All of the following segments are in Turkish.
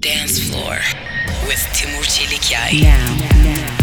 Dance Floor with Timur Çelikyay. Now, now.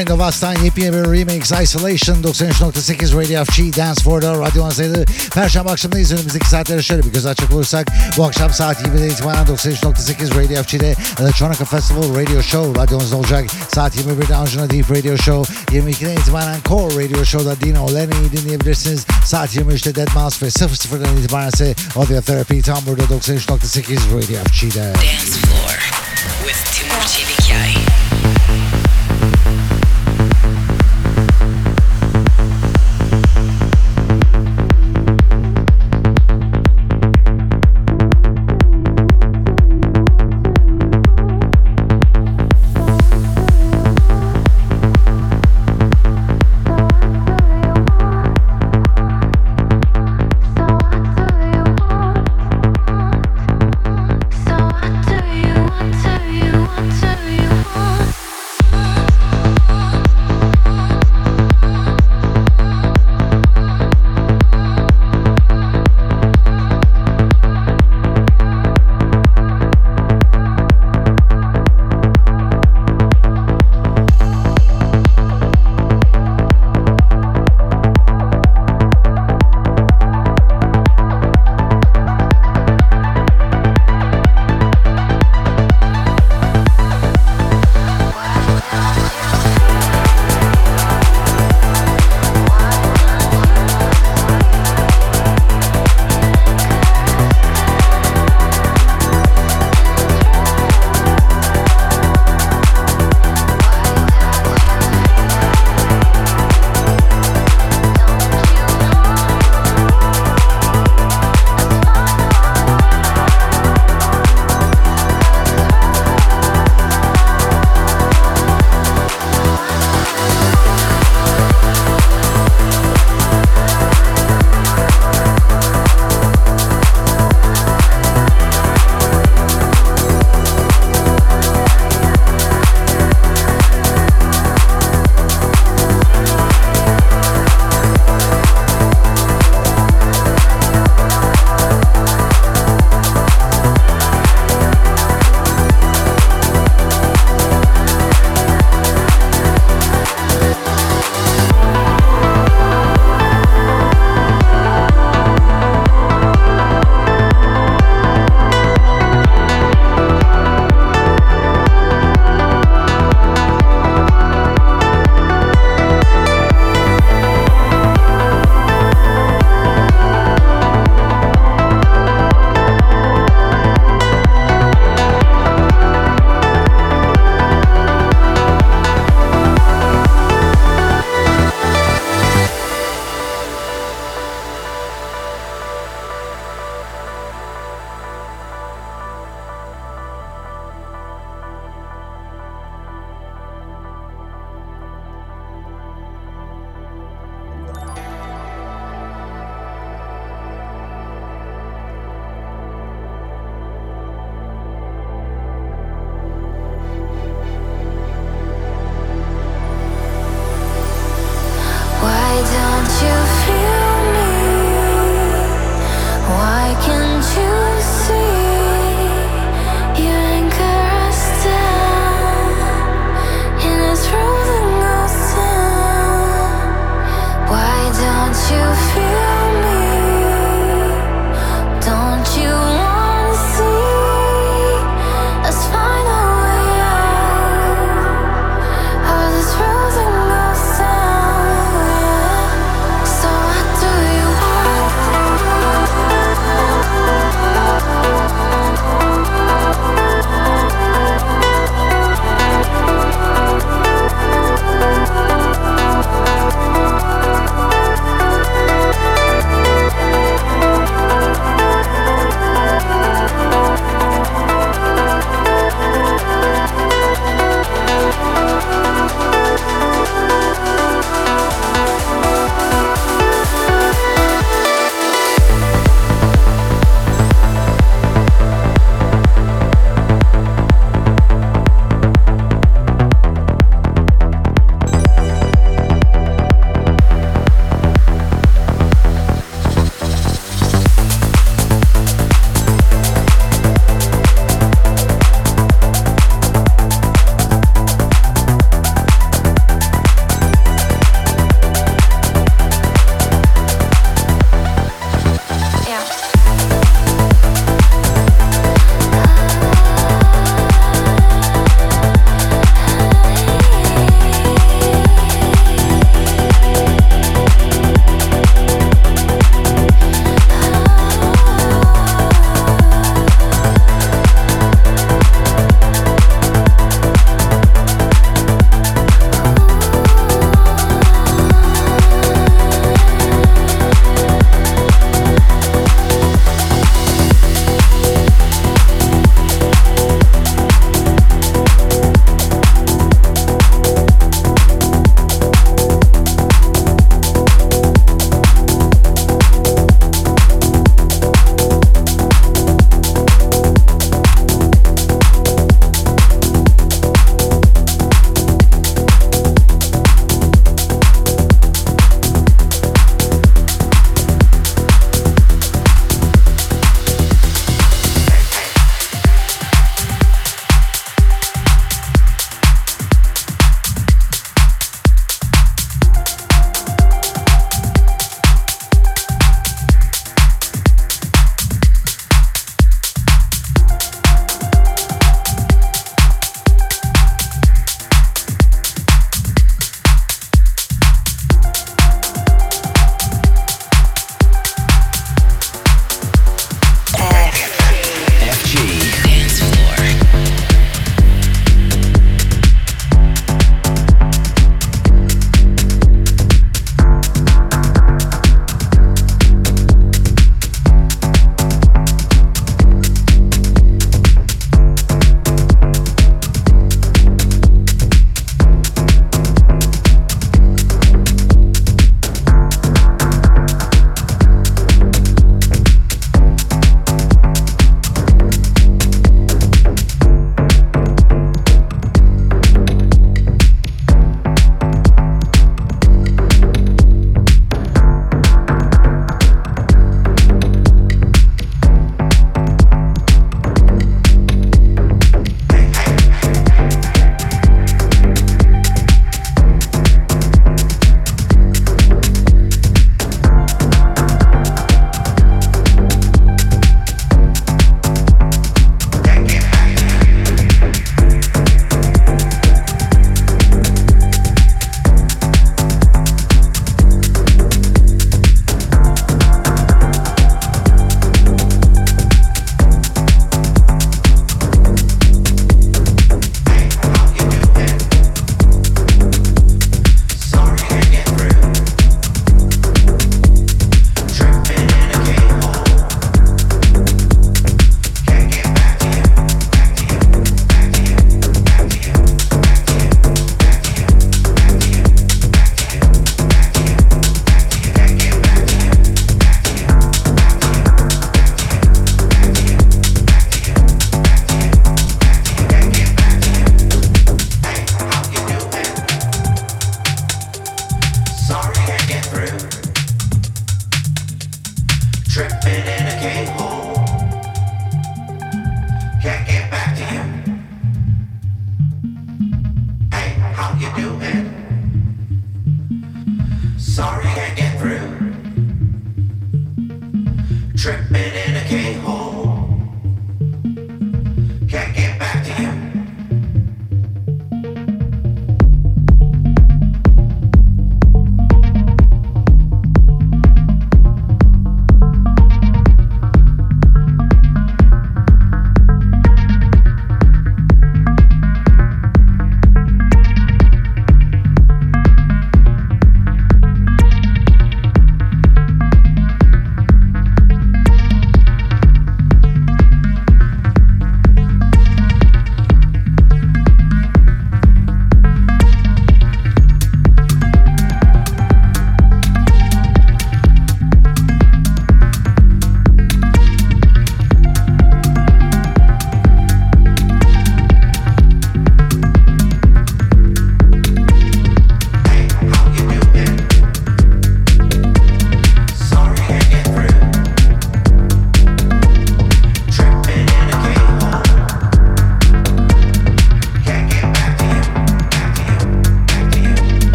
Mind of Us'tan yepyeni bir remix Isolation 93.8 Radio FG Dance For'da Radyo Anzaydı. Perşembe akşamındayız. Önümüzdeki saatlere şöyle bir göz açacak olursak bu akşam saat 20'de itibaren 93.8 Radio FG'de Electronica Festival Radio Show radyonuzda olacak. Saat 21'de Anjuna Deep Radio Show. 22'den itibaren Core Radio Show'da Dino Lenny'i dinleyebilirsiniz. Saat 23'te Dead Mouse ve 00'dan itibaren ise Audio Therapy tam burada 93.8 Radio FG'de. Dance Floor with Timur Çelikay.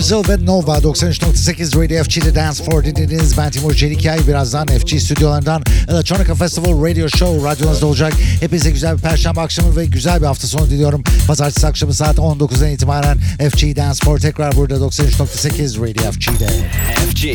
Brazil ve Nova 93.8 Radio FG'de Dance for dinlediniz. Ben Timur Çelikay. Birazdan FG stüdyolarından Electronica Festival Radio Show radyonuzda olacak. Hepinize güzel bir perşembe akşamı ve güzel bir hafta sonu diliyorum. Pazartesi akşamı saat 19'dan itibaren FG Dance for tekrar burada 93.8 Radio FG'de. FG